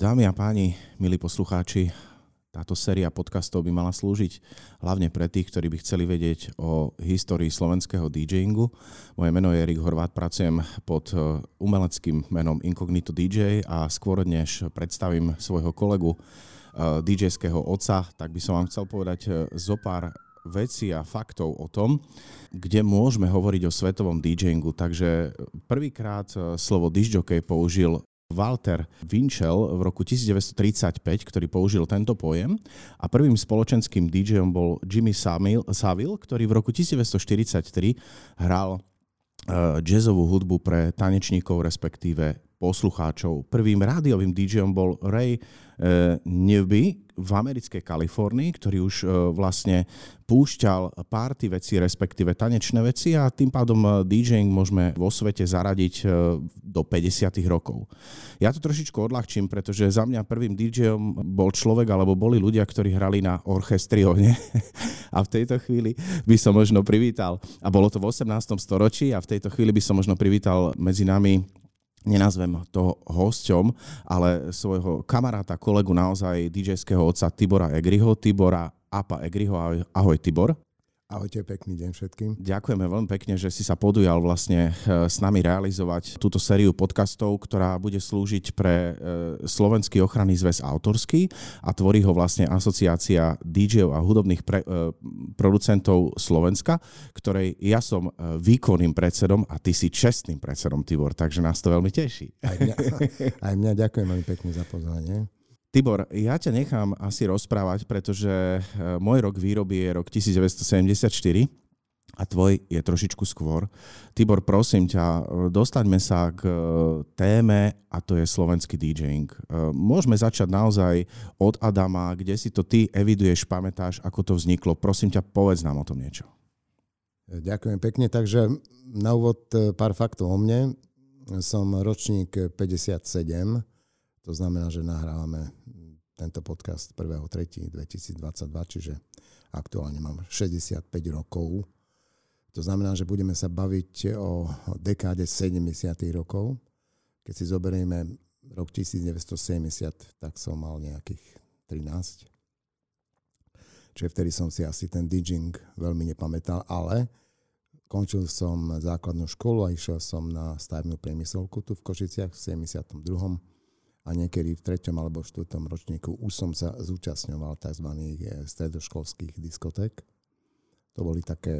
Dámy a páni, milí poslucháči, táto séria podcastov by mala slúžiť hlavne pre tých, ktorí by chceli vedieť o histórii slovenského DJingu. Moje meno je Erik Horvát, pracujem pod e, umeleckým menom Incognito DJ a skôr než predstavím svojho kolegu e, DJského oca, tak by som vám chcel povedať e, zo pár veci a faktov o tom, kde môžeme hovoriť o svetovom DJingu. Takže prvýkrát slovo disjockey použil Walter Winchell v roku 1935, ktorý použil tento pojem a prvým spoločenským DJom bol Jimmy Saville, ktorý v roku 1943 hral uh, jazzovú hudbu pre tanečníkov, respektíve poslucháčov. Prvým rádiovým DJom bol Ray uh, Newby, v americkej Kalifornii, ktorý už e, vlastne púšťal párty veci, respektíve tanečné veci a tým pádom e, DJing môžeme vo svete zaradiť e, do 50. rokov. Ja to trošičku odľahčím, pretože za mňa prvým DJom bol človek, alebo boli ľudia, ktorí hrali na orchestrióne a v tejto chvíli by som možno privítal, a bolo to v 18. storočí a v tejto chvíli by som možno privítal medzi nami nenazvem to hosťom, ale svojho kamaráta, kolegu naozaj DJ-ského otca Tibora Egriho, Tibora Apa Egriho. Ahoj Tibor. Ahojte, pekný deň všetkým. Ďakujeme veľmi pekne, že si sa podujal vlastne e, s nami realizovať túto sériu podcastov, ktorá bude slúžiť pre e, Slovenský ochranný zväz autorský a tvorí ho vlastne asociácia DJ a hudobných pre, e, producentov Slovenska, ktorej ja som výkonným predsedom a ty si čestným predsedom, Tibor, takže nás to veľmi teší. Aj mňa, aj mňa ďakujem veľmi pekne za pozvanie. Tibor, ja ťa nechám asi rozprávať, pretože e, môj rok výroby je rok 1974 a tvoj je trošičku skôr. Tibor, prosím ťa, e, dostaňme sa k e, téme a to je slovenský DJing. Môžeme začať naozaj od Adama, kde si to ty eviduješ, pamätáš, ako to vzniklo. Prosím ťa, povedz nám o tom niečo. Ďakujem pekne. Takže na úvod pár faktov o mne. Som ročník 57, to znamená, že nahrávame tento podcast 1.3.2022, čiže aktuálne mám 65 rokov. To znamená, že budeme sa baviť o dekáde 70. rokov. Keď si zoberieme rok 1970, tak som mal nejakých 13. Čiže vtedy som si asi ten DJing veľmi nepamätal, ale končil som základnú školu a išiel som na stavebnú priemyselku tu v Košiciach v 72 a niekedy v treťom alebo štvrtom ročníku už som sa zúčastňoval tzv. Eh, stredoškolských diskoték. To boli také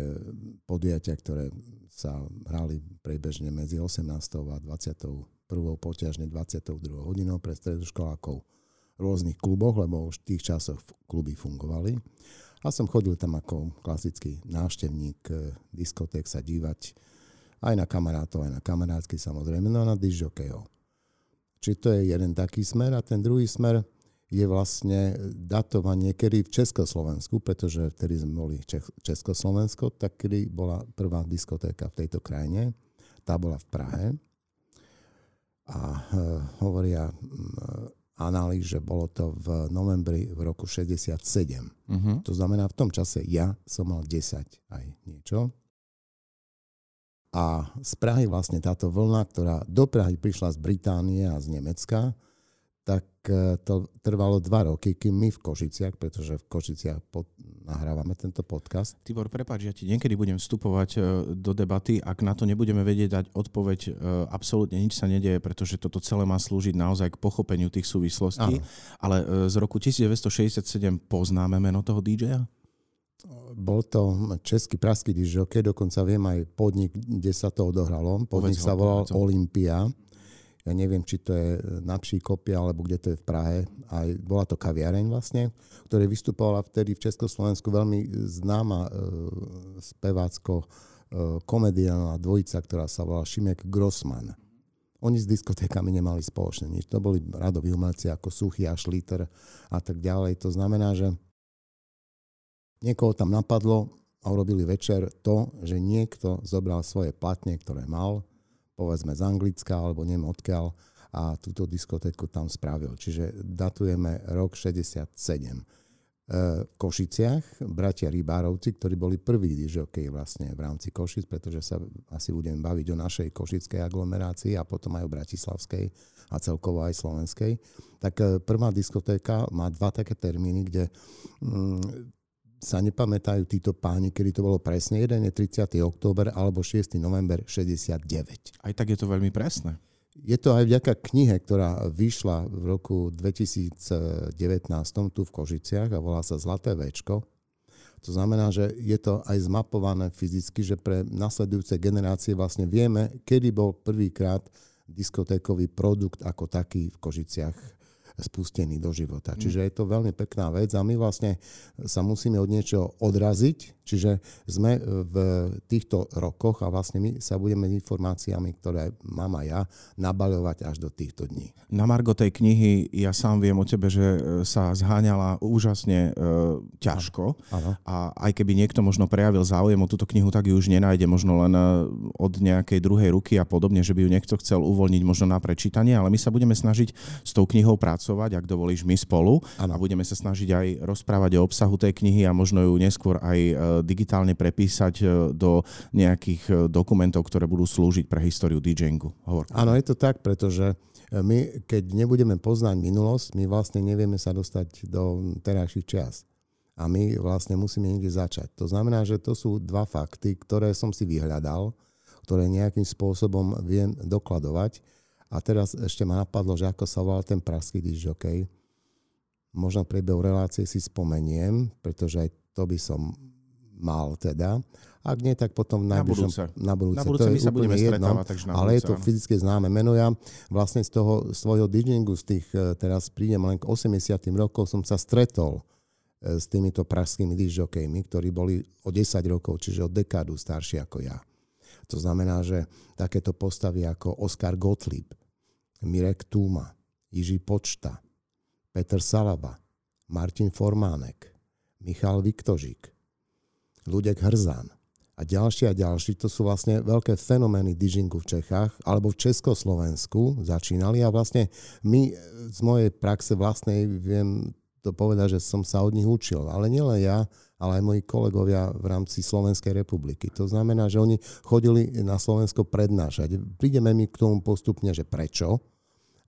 podujatia, ktoré sa hrali prebežne medzi 18. a 21. poťažne 22. hodinou pre stredoškolákov v rôznych kluboch, lebo už v tých časoch kluby fungovali. A som chodil tam ako klasický návštevník eh, diskoték sa dívať aj na kamarátov, aj na kamarátsky samozrejme, no a na disjokejov. Čiže to je jeden taký smer a ten druhý smer je vlastne datovanie kedy v Československu, pretože vtedy sme boli Československo, tak kedy bola prvá diskotéka v tejto krajine. Tá bola v Prahe. A e, hovoria e, analýz, že bolo to v novembri v roku 67. Uh-huh. Mhm. To znamená, v tom čase ja som mal 10 aj niečo. A z Prahy vlastne táto vlna, ktorá do Prahy prišla z Británie a z Nemecka, tak e, to trvalo dva roky, kým my v Košiciach, pretože v Košiciach pod, nahrávame tento podcast. Tibor, prepáč, ja ti niekedy budem vstupovať e, do debaty, ak na to nebudeme vedieť dať odpoveď, e, absolútne nič sa nedieje, pretože toto celé má slúžiť naozaj k pochopeniu tých súvislostí. Áno. Ale z roku 1967 poznáme meno toho DJ-a? Bol to český praský dižokej, dokonca viem aj podnik, kde sa to odohralo. Podnik povedz sa volal Olympia. Ja neviem, či to je na Pšíkopi, alebo kde to je v Prahe. Aj bola to kaviareň vlastne, ktoré vystupovala vtedy v Československu veľmi známa e, spevácko e, komediálna dvojica, ktorá sa volala Šimek Grossman. Oni s diskotékami nemali spoločné nič. To boli radoví umelci ako Suchy a Šliter a tak ďalej. To znamená, že Niekoho tam napadlo a urobili večer to, že niekto zobral svoje platne, ktoré mal, povedzme z Anglicka alebo neviem odkiaľ, a túto diskotéku tam spravil. Čiže datujeme rok 67. v Košiciach, bratia Rybárovci, ktorí boli prví dižokej vlastne v rámci Košic, pretože sa asi budeme baviť o našej košickej aglomerácii a potom aj o bratislavskej a celkovo aj slovenskej. Tak e, prvá diskotéka má dva také termíny, kde mm, sa nepamätajú títo páni, kedy to bolo presne. Jeden je 30. október alebo 6. november 69. Aj tak je to veľmi presné. Je to aj vďaka knihe, ktorá vyšla v roku 2019 tu v Kožiciach a volá sa Zlaté Včko. To znamená, že je to aj zmapované fyzicky, že pre nasledujúce generácie vlastne vieme, kedy bol prvýkrát diskotékový produkt ako taký v Kožiciach spustený do života. Mm. Čiže je to veľmi pekná vec a my vlastne sa musíme od niečoho odraziť, čiže sme v týchto rokoch a vlastne my sa budeme informáciami, ktoré mám aj ja, nabaľovať až do týchto dní. Na Margo tej knihy ja sám viem o tebe, že e, sa zháňala úžasne e, ťažko ano. a aj keby niekto možno prejavil záujem o túto knihu, tak ju už nenájde možno len e, od nejakej druhej ruky a podobne, že by ju niekto chcel uvoľniť možno na prečítanie, ale my sa budeme snažiť s tou knihou pracovať pracovať, ak dovolíš, my spolu ano. a budeme sa snažiť aj rozprávať o obsahu tej knihy a možno ju neskôr aj e, digitálne prepísať e, do nejakých e, dokumentov, ktoré budú slúžiť pre históriu DJingu. Áno, je to tak, pretože my, keď nebudeme poznať minulosť, my vlastne nevieme sa dostať do terajších čias. A my vlastne musíme niekde začať. To znamená, že to sú dva fakty, ktoré som si vyhľadal, ktoré nejakým spôsobom viem dokladovať a teraz ešte ma napadlo, že ako sa volal ten praský disc Možno v priebehu relácie si spomeniem, pretože aj to by som mal teda. Ak nie, tak potom na budúce. Na budúce, na budúce to my sa budeme jedno, takže na Ale budúce, je to fyzicky známe meno. Ja vlastne z toho svojho DJingu, z tých, e, teraz prídem len k 80 rokov, som sa stretol e, s týmito pražskými disjokejmi, ktorí boli o 10 rokov, čiže o dekádu starší ako ja. To znamená, že takéto postavy ako Oskar Gottlieb, Mirek Túma, Jiří Počta, Petr Salaba, Martin Formánek, Michal Viktožík, Ludek Hrzán a ďalší a ďalší, to sú vlastne veľké fenomény dižingu v Čechách alebo v Československu začínali a vlastne my z mojej praxe vlastnej viem to povedať, že som sa od nich učil. Ale nielen ja, ale aj moji kolegovia v rámci Slovenskej republiky. To znamená, že oni chodili na Slovensko prednášať. Prídeme mi k tomu postupne, že prečo,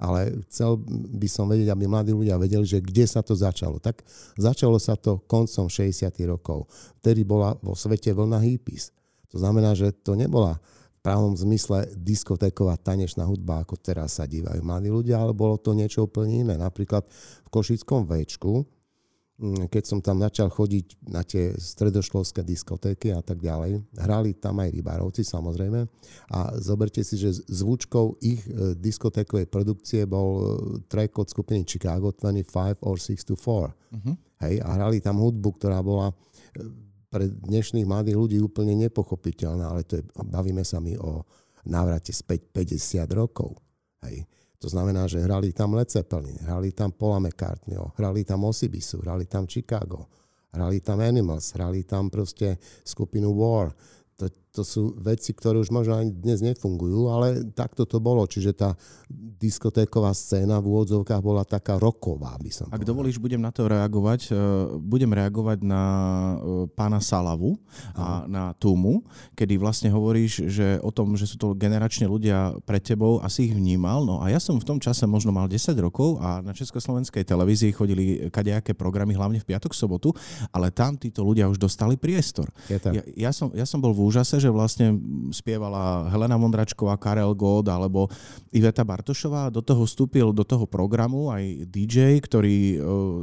ale chcel by som vedieť, aby mladí ľudia vedeli, že kde sa to začalo. Tak začalo sa to koncom 60. rokov. Vtedy bola vo svete vlna hippies. To znamená, že to nebola v pravom zmysle diskotéková tanečná hudba, ako teraz sa dívajú mladí ľudia, ale bolo to niečo úplne iné. Napríklad v Košickom Včku keď som tam začal chodiť na tie stredoškolské diskotéky a tak ďalej, hrali tam aj rybárovci samozrejme a zoberte si, že zvučkou ich e, diskotékovej produkcie bol e, track od skupiny Chicago 25 or 6 to 4. Uh-huh. Hej, a hrali tam hudbu, ktorá bola e, pre dnešných mladých ľudí úplne nepochopiteľná, ale to je, bavíme sa mi o návrate späť 50 rokov. Hej. To znamená, že hrali tam Led Zeppelin, hrali tam Paula McCartneyho, hrali tam Osibisu, hrali tam Chicago, hrali tam Animals, hrali tam proste skupinu War, to, to sú veci, ktoré už možno ani dnes nefungujú, ale takto to bolo. Čiže tá diskotéková scéna v úvodzovkách bola taká roková, by som Ak povedal. dovolíš, budem na to reagovať. E, budem reagovať na e, pána Salavu a na Tumu, kedy vlastne hovoríš že o tom, že sú to generačne ľudia pred tebou, asi ich vnímal. No a ja som v tom čase možno mal 10 rokov a na Československej televízii chodili kadejaké programy, hlavne v piatok, sobotu, ale tam títo ľudia už dostali priestor. Ja, ja, som, ja som bol v úžase, že vlastne spievala Helena Mondračková, Karel God alebo Iveta Bartošová. Do toho vstúpil do toho programu aj DJ, ktorý uh,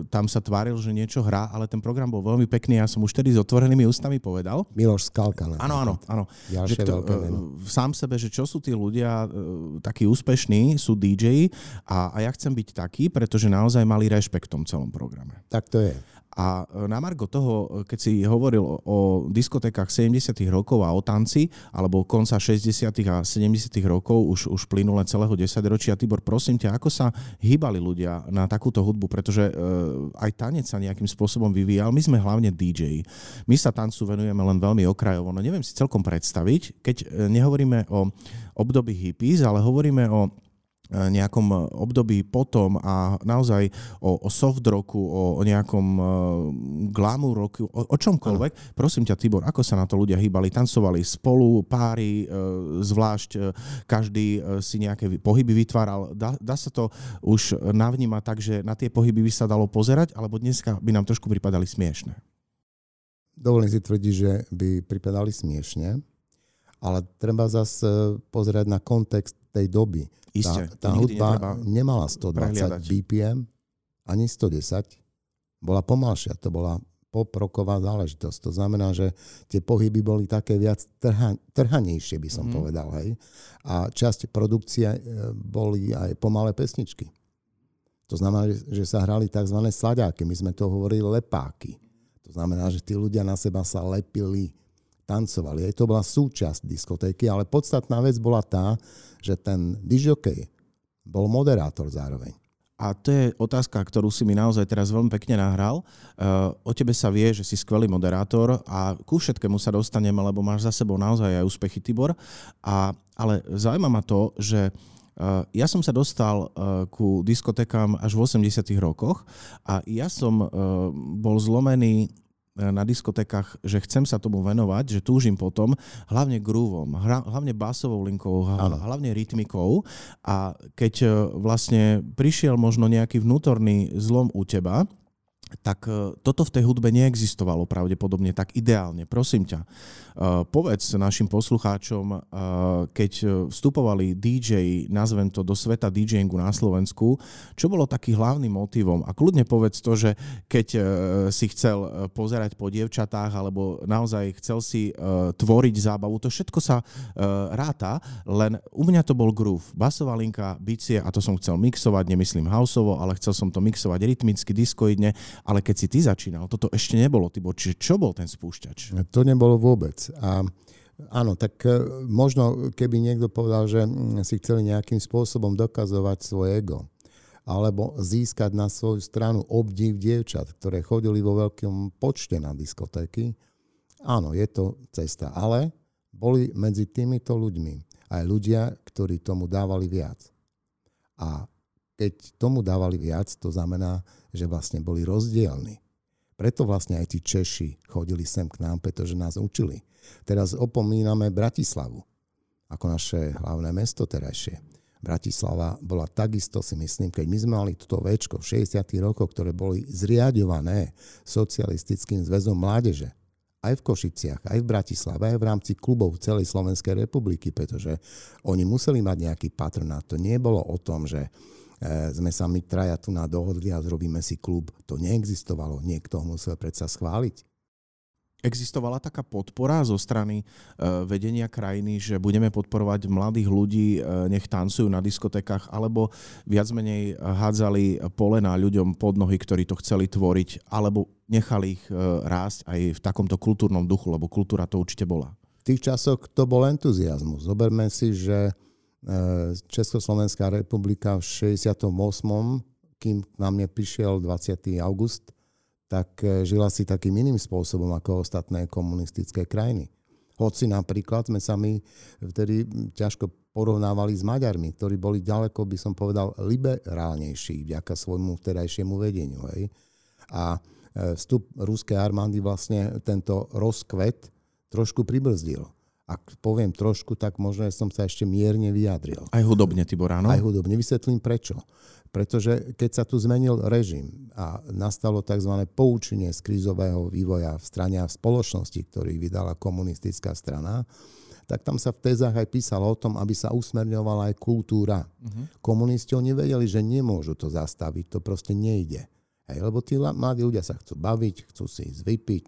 tam sa tváril, že niečo hrá, ale ten program bol veľmi pekný. Ja som už tedy s otvorenými ústami povedal. Miloš Skalka. Áno, áno, áno. Že to, uh, sám sebe, že čo sú tí ľudia uh, takí úspešní, sú DJ a, a ja chcem byť taký, pretože naozaj mali rešpekt v tom celom programe. Tak to je. A e, na Margo toho, e, keď si hovoril o diskotékach 70. rokov a o tanci, alebo konca 60. a 70. rokov, už, už plynule celého 10 ročia, Tibor, prosím ťa, ako sa hýbali ľudia na takúto hudbu, pretože uh, aj tanec sa nejakým spôsobom vyvíjal. My sme hlavne DJ. My sa tancu venujeme len veľmi okrajovo. No neviem si celkom predstaviť, keď nehovoríme o období hippies, ale hovoríme o nejakom období potom a naozaj o, o soft roku, o, o nejakom uh, glamour roku, o, o čomkoľvek. Ano. Prosím ťa, Tibor, ako sa na to ľudia hýbali? Tancovali spolu, páry, uh, zvlášť uh, každý uh, si nejaké pohyby vytváral. Dá, dá sa to už navnímať tak, že na tie pohyby by sa dalo pozerať, alebo dneska by nám trošku pripadali smiešne? Dovolím si tvrdiť, že by pripadali smiešne, ale treba zase pozerať na kontext tej doby Isté, tá, tá hudba nemala 120 prehliadať. BPM, ani 110. Bola pomalšia, to bola poproková záležitosť. To znamená, že tie pohyby boli také viac trha, trhanejšie, by som mm. povedal. Hej. A časť produkcie e, boli aj pomalé pesničky. To znamená, že sa hrali tzv. sladáky. My sme to hovorili lepáky. To znamená, že tí ľudia na seba sa lepili tancovali. Aj to bola súčasť diskotéky, ale podstatná vec bola tá, že ten dižokej bol moderátor zároveň. A to je otázka, ktorú si mi naozaj teraz veľmi pekne nahral. Uh, o tebe sa vie, že si skvelý moderátor a ku všetkému sa dostaneme, lebo máš za sebou naozaj aj úspechy, Tibor. A, ale zaujíma ma to, že uh, ja som sa dostal uh, ku diskotekám až v 80 rokoch a ja som bol zlomený na diskotekách, že chcem sa tomu venovať, že túžim potom, hlavne groovom, hlavne basovou linkou, hlavne rytmikou. A keď e, vlastne prišiel možno nejaký vnútorný zlom u teba, tak e, toto v tej hudbe neexistovalo pravdepodobne tak ideálne. Prosím ťa, e, povedz našim poslucháčom, e, keď vstupovali DJ, nazvem to, do sveta DJingu na Slovensku, čo bolo taký hlavným motivom? A kľudne povedz to, že keď si chcel pozerať po dievčatách alebo naozaj chcel si tvoriť zábavu, to všetko sa ráta, len u mňa to bol groove. Basová linka, bicie a to som chcel mixovať, nemyslím houseovo, ale chcel som to mixovať rytmicky, diskoidne ale keď si ty začínal, toto ešte nebolo, Tibor, čiže čo bol ten spúšťač? To nebolo vôbec. A áno, tak e, možno keby niekto povedal, že mm, si chceli nejakým spôsobom dokazovať svoje ego, alebo získať na svoju stranu obdiv dievčat, ktoré chodili vo veľkom počte na diskotéky. Áno, je to cesta, ale boli medzi týmito ľuďmi aj ľudia, ktorí tomu dávali viac. A keď tomu dávali viac, to znamená, že vlastne boli rozdielni. Preto vlastne aj tí Češi chodili sem k nám, pretože nás učili. Teraz opomíname Bratislavu ako naše hlavné mesto terajšie. Bratislava bola takisto, si myslím, keď my sme mali toto väčko v 60. rokoch, ktoré boli zriadované socialistickým zväzom mládeže, aj v Košiciach, aj v Bratislave, aj v rámci klubov celej Slovenskej republiky, pretože oni museli mať nejaký patronát. To nie bolo o tom, že sme sa my traja tu na dohodli a zrobíme si klub. To neexistovalo. Niekto musel predsa schváliť. Existovala taká podpora zo strany e, vedenia krajiny, že budeme podporovať mladých ľudí, e, nech tancujú na diskotekách, alebo viac menej hádzali polena ľuďom pod nohy, ktorí to chceli tvoriť, alebo nechali ich rásť aj v takomto kultúrnom duchu, lebo kultúra to určite bola. V tých časoch to bol entuziasmus. Zoberme si, že E, Československá republika v 68. kým na mne prišiel 20. august, tak e, žila si takým iným spôsobom ako ostatné komunistické krajiny. Hoci napríklad sme sa my vtedy ťažko porovnávali s Maďarmi, ktorí boli ďaleko, by som povedal, liberálnejší vďaka svojmu vtedajšiemu vedeniu. Hej. A e, vstup ruskej armády vlastne tento rozkvet trošku pribrzdil ak poviem trošku, tak možno som sa ešte mierne vyjadril. Aj hudobne, Tibor, áno? Aj hudobne. Vysvetlím prečo. Pretože keď sa tu zmenil režim a nastalo tzv. poučenie z krízového vývoja v strane a v spoločnosti, ktorý vydala komunistická strana, tak tam sa v tézach aj písalo o tom, aby sa usmerňovala aj kultúra. Uh-huh. Komunisti oni vedeli, že nemôžu to zastaviť, to proste nejde. Hej, lebo tí mladí ľudia sa chcú baviť, chcú si ísť vypiť,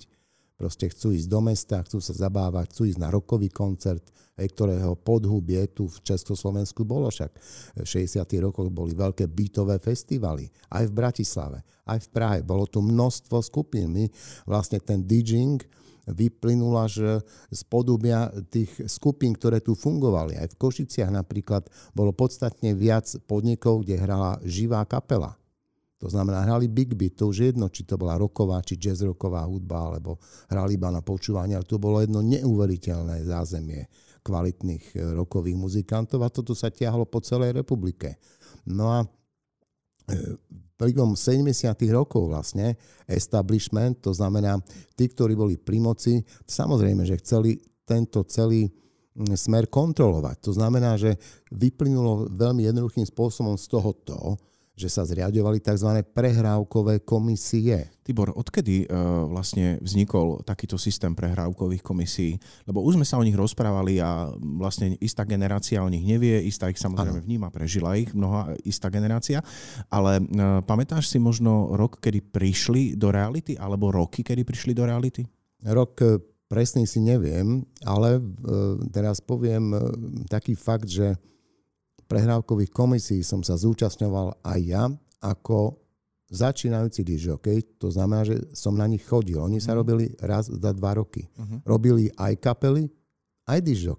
Proste chcú ísť do mesta, chcú sa zabávať, chcú ísť na rokový koncert, ktorého podhubie tu v Československu bolo však. V 60. rokoch boli veľké bytové festivaly, aj v Bratislave, aj v Prahe. Bolo tu množstvo skupín. My vlastne ten DJing vyplynul až z podobia tých skupín, ktoré tu fungovali. Aj v Košiciach napríklad bolo podstatne viac podnikov, kde hrala živá kapela. To znamená, hrali big beat, to už jedno, či to bola roková, či jazz hudba, alebo hrali iba na počúvanie, ale to bolo jedno neuveriteľné zázemie, kvalitných rokových muzikantov a toto sa tiahlo po celej republike. No a vplyvom 70. rokov vlastne establishment, to znamená tí, ktorí boli pri moci, samozrejme, že chceli tento celý mm, smer kontrolovať. To znamená, že vyplynulo veľmi jednoduchým spôsobom z toho to, že sa zriadovali tzv. prehrávkové komisie. Tibor, odkedy uh, vlastne vznikol takýto systém prehrávkových komisí? Lebo už sme sa o nich rozprávali a vlastne istá generácia o nich nevie, istá ich samozrejme ano. vníma, prežila ich mnoha istá generácia, ale uh, pamätáš si možno rok, kedy prišli do reality, alebo roky, kedy prišli do reality? Rok e, presný si neviem, ale uh, teraz poviem taký fakt, že prehrávkových komisí som sa zúčastňoval aj ja ako začínajúci DJ, to znamená, že som na nich chodil. Oni sa mhm. robili raz za dva roky. Uh-huh. Robili aj kapely, aj DJ.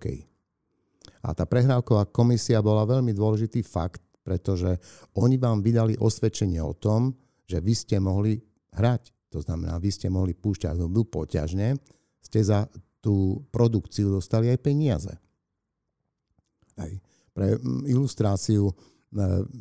A tá prehrávková komisia bola veľmi dôležitý fakt, pretože oni vám vydali osvedčenie o tom, že vy ste mohli hrať. To znamená, vy ste mohli púšťať hudbu poťažne, ste za tú produkciu dostali aj peniaze. Hej. Pre ilustráciu e,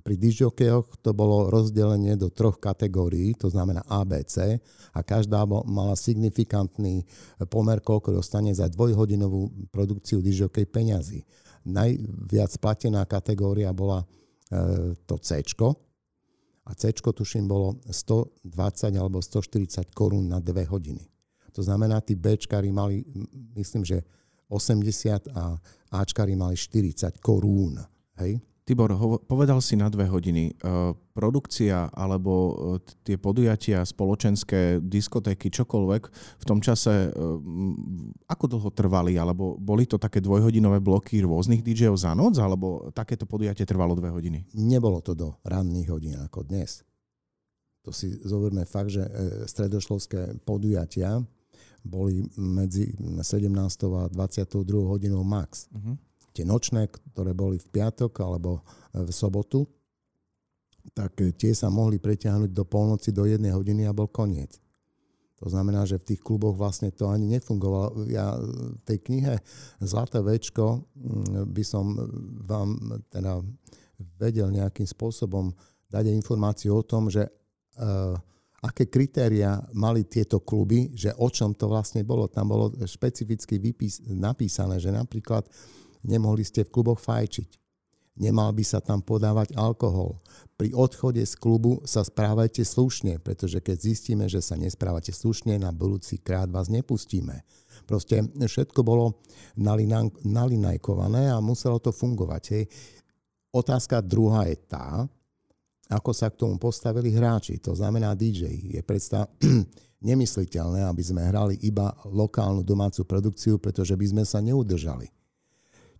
pri disjokejoch to bolo rozdelenie do troch kategórií, to znamená ABC a každá mala signifikantný pomer, koľko dostane za dvojhodinovú produkciu disjokej peňazí. Najviac platená kategória bola e, to C, a C tuším bolo 120 alebo 140 korún na dve hodiny. To znamená, tí Bčkári mali, myslím, že 80 a Ačkári mali 40 korún. Hej? Tibor, ho, povedal si na dve hodiny. Uh, produkcia alebo uh, tie podujatia spoločenské, diskotéky, čokoľvek v tom čase, uh, ako dlho trvali? Alebo boli to také dvojhodinové bloky rôznych DJov za noc? Alebo takéto podujatie trvalo dve hodiny? Nebolo to do ranných hodín ako dnes. To si zoberme fakt, že stredoškolské podujatia boli medzi 17. a 22. hodinou max. Uh-huh. Tie nočné, ktoré boli v piatok alebo v sobotu, tak tie sa mohli preťahnuť do polnoci, do jednej hodiny a bol koniec. To znamená, že v tých kluboch vlastne to ani nefungovalo. Ja v tej knihe Zlaté večko by som vám teda vedel nejakým spôsobom dať informáciu o tom, že uh, aké kritéria mali tieto kluby, že o čom to vlastne bolo. Tam bolo špecificky vypís, napísané, že napríklad nemohli ste v kluboch fajčiť. Nemal by sa tam podávať alkohol. Pri odchode z klubu sa správajte slušne, pretože keď zistíme, že sa nesprávate slušne, na budúci krát vás nepustíme. Proste všetko bolo nalinajkované a muselo to fungovať. Hej. Otázka druhá je tá, ako sa k tomu postavili hráči, to znamená DJ. Je predsa nemysliteľné, aby sme hrali iba lokálnu domácu produkciu, pretože by sme sa neudržali.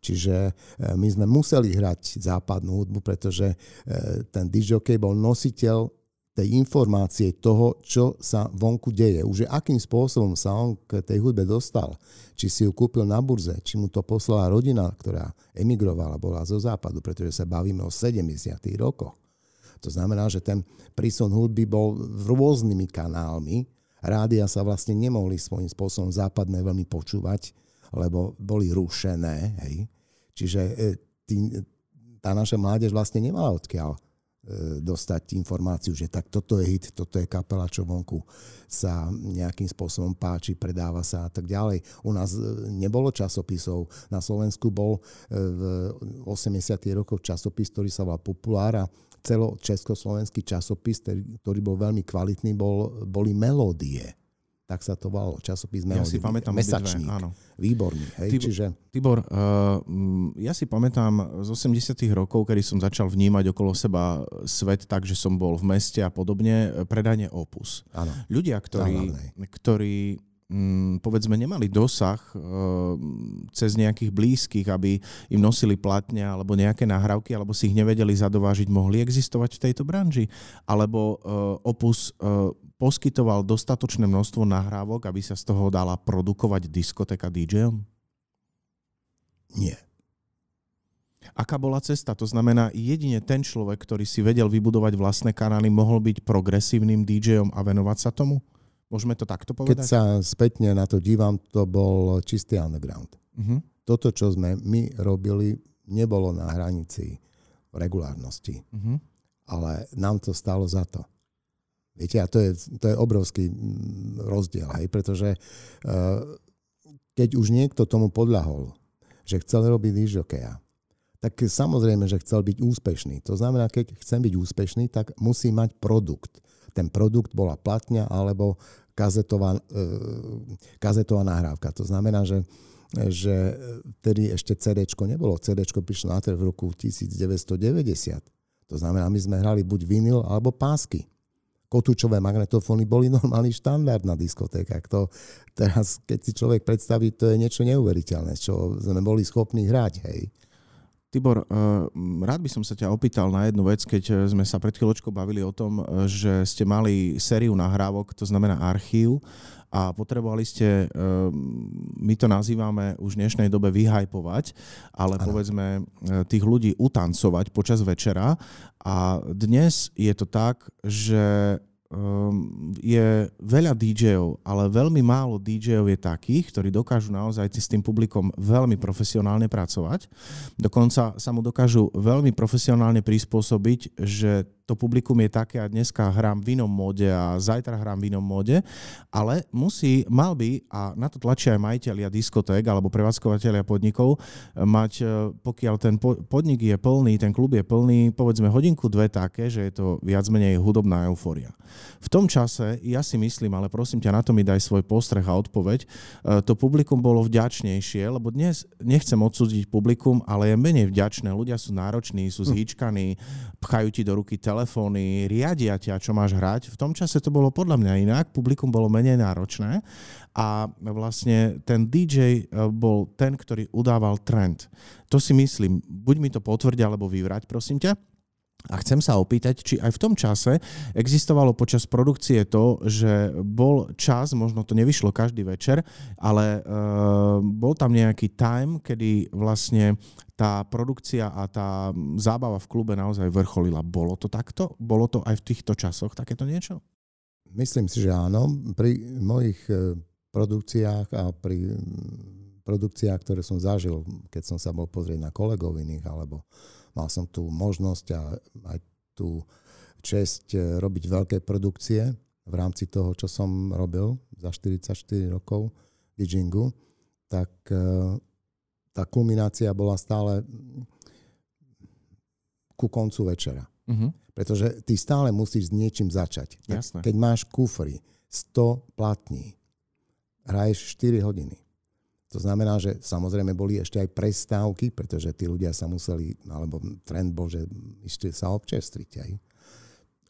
Čiže e, my sme museli hrať západnú hudbu, pretože e, ten DJ bol nositeľ tej informácie toho, čo sa vonku deje. Už akým spôsobom sa on k tej hudbe dostal. Či si ju kúpil na burze, či mu to poslala rodina, ktorá emigrovala, bola zo západu, pretože sa bavíme o 70. rokoch. To znamená, že ten prísun hudby bol rôznymi kanálmi. Rádia sa vlastne nemohli svojím spôsobom západné veľmi počúvať, lebo boli rušené. Hej. Čiže e, tý, tá naša mládež vlastne nemala odkiaľ e, dostať informáciu, že tak toto je hit, toto je kapela, čo vonku sa nejakým spôsobom páči, predáva sa a tak ďalej. U nás e, nebolo časopisov. Na Slovensku bol v 80. rokoch časopis, ktorý sa volal Populár a celo československý časopis, ktorý bol veľmi kvalitný, bol, boli melódie. Tak sa to volalo, časopis melódie. Ja si pamätám Mesačník. Dve, áno. Výborný. Hej, Tibor, čiže... Tibor uh, ja si pamätám z 80 rokov, kedy som začal vnímať okolo seba svet tak, že som bol v meste a podobne, predanie Opus. Áno. Ľudia, ktorí, ktorí povedzme nemali dosah eh, cez nejakých blízkych, aby im nosili platňa alebo nejaké nahrávky, alebo si ich nevedeli zadovážiť, mohli existovať v tejto branži? Alebo eh, Opus eh, poskytoval dostatočné množstvo nahrávok, aby sa z toho dala produkovať diskoteka DJom? Nie. Aká bola cesta? To znamená, jedine ten človek, ktorý si vedel vybudovať vlastné kanály, mohol byť progresívnym DJom a venovať sa tomu? Môžeme to takto povedať? Keď sa spätne na to dívam, to bol čistý underground. Uh-huh. toto, čo sme my robili, nebolo na hranici regulárnosti. Mm-hmm. Ale nám to stalo za to. Viete, a to je, to je obrovský mm, rozdiel, hej, pretože uh, keď už niekto tomu podľahol, že chcel robiť dižokeja, tak samozrejme, že chcel byť úspešný. To znamená, keď chcem byť úspešný, tak musí mať produkt. Ten produkt bola platňa alebo kazetová, e, kazetová nahrávka. To znamená, že, že vtedy ešte CD nebolo. CD prišlo na trh v roku 1990. To znamená, my sme hrali buď vinyl alebo pásky kotúčové magnetofóny boli normálny štandard na diskotékach. To teraz, keď si človek predstaví, to je niečo neuveriteľné, čo sme boli schopní hrať. Hej. Tibor, eh, rád by som sa ťa opýtal na jednu vec, keď eh, sme sa pred chvíľočkou bavili o tom, eh, že ste mali sériu nahrávok, to znamená archív, a potrebovali ste, my to nazývame už v dnešnej dobe vyhajpovať, ale ano. povedzme tých ľudí utancovať počas večera. A dnes je to tak, že um, je veľa DJ-ov, ale veľmi málo DJ-ov je takých, ktorí dokážu naozaj s tým publikom veľmi profesionálne pracovať. Dokonca sa mu dokážu veľmi profesionálne prispôsobiť, že to publikum je také a dneska hrám v inom móde a zajtra hrám v inom móde, ale musí, mal by, a na to tlačia aj majiteľia diskoték alebo prevádzkovateľia podnikov, mať, e, pokiaľ ten podnik je plný, ten klub je plný, povedzme hodinku, dve také, že je to viac menej hudobná eufória. V tom čase, ja si myslím, ale prosím ťa, na to mi daj svoj postreh a odpoveď, e, to publikum bolo vďačnejšie, lebo dnes nechcem odsúdiť publikum, ale je menej vďačné. Ľudia sú nároční, sú hm. zhýčkaní, pchajú ti do ruky telefón, telefóny, riadia ťa, čo máš hrať. V tom čase to bolo podľa mňa inak, publikum bolo menej náročné a vlastne ten DJ eh, bol ten, ktorý udával trend. To si myslím, buď mi to potvrdia, alebo vyvrať, prosím ťa. A chcem sa opýtať, či aj v tom čase existovalo počas produkcie to, že bol čas, možno to nevyšlo každý večer, ale uh, bol tam nejaký time, kedy vlastne tá produkcia a tá zábava v klube naozaj vrcholila. Bolo to takto? Bolo to aj v týchto časoch takéto niečo? Myslím si, že áno. Pri mojich e, produkciách a pri produkciách, ktoré som zažil, keď som sa bol pozrieť na kolegov iných alebo Mal som tu možnosť a aj tú čest eh, robiť veľké produkcie v rámci toho, čo som robil za 44 rokov DJingu, tak eh, tá kulminácia bola stále ku koncu večera. Uh-huh. Pretože ty stále musíš s niečím začať. Jasné. Keď máš kufry, 100 platní, hraješ 4 hodiny. To znamená, že samozrejme boli ešte aj prestávky, pretože tí ľudia sa museli, alebo trend bol, že ešte sa občestriť aj.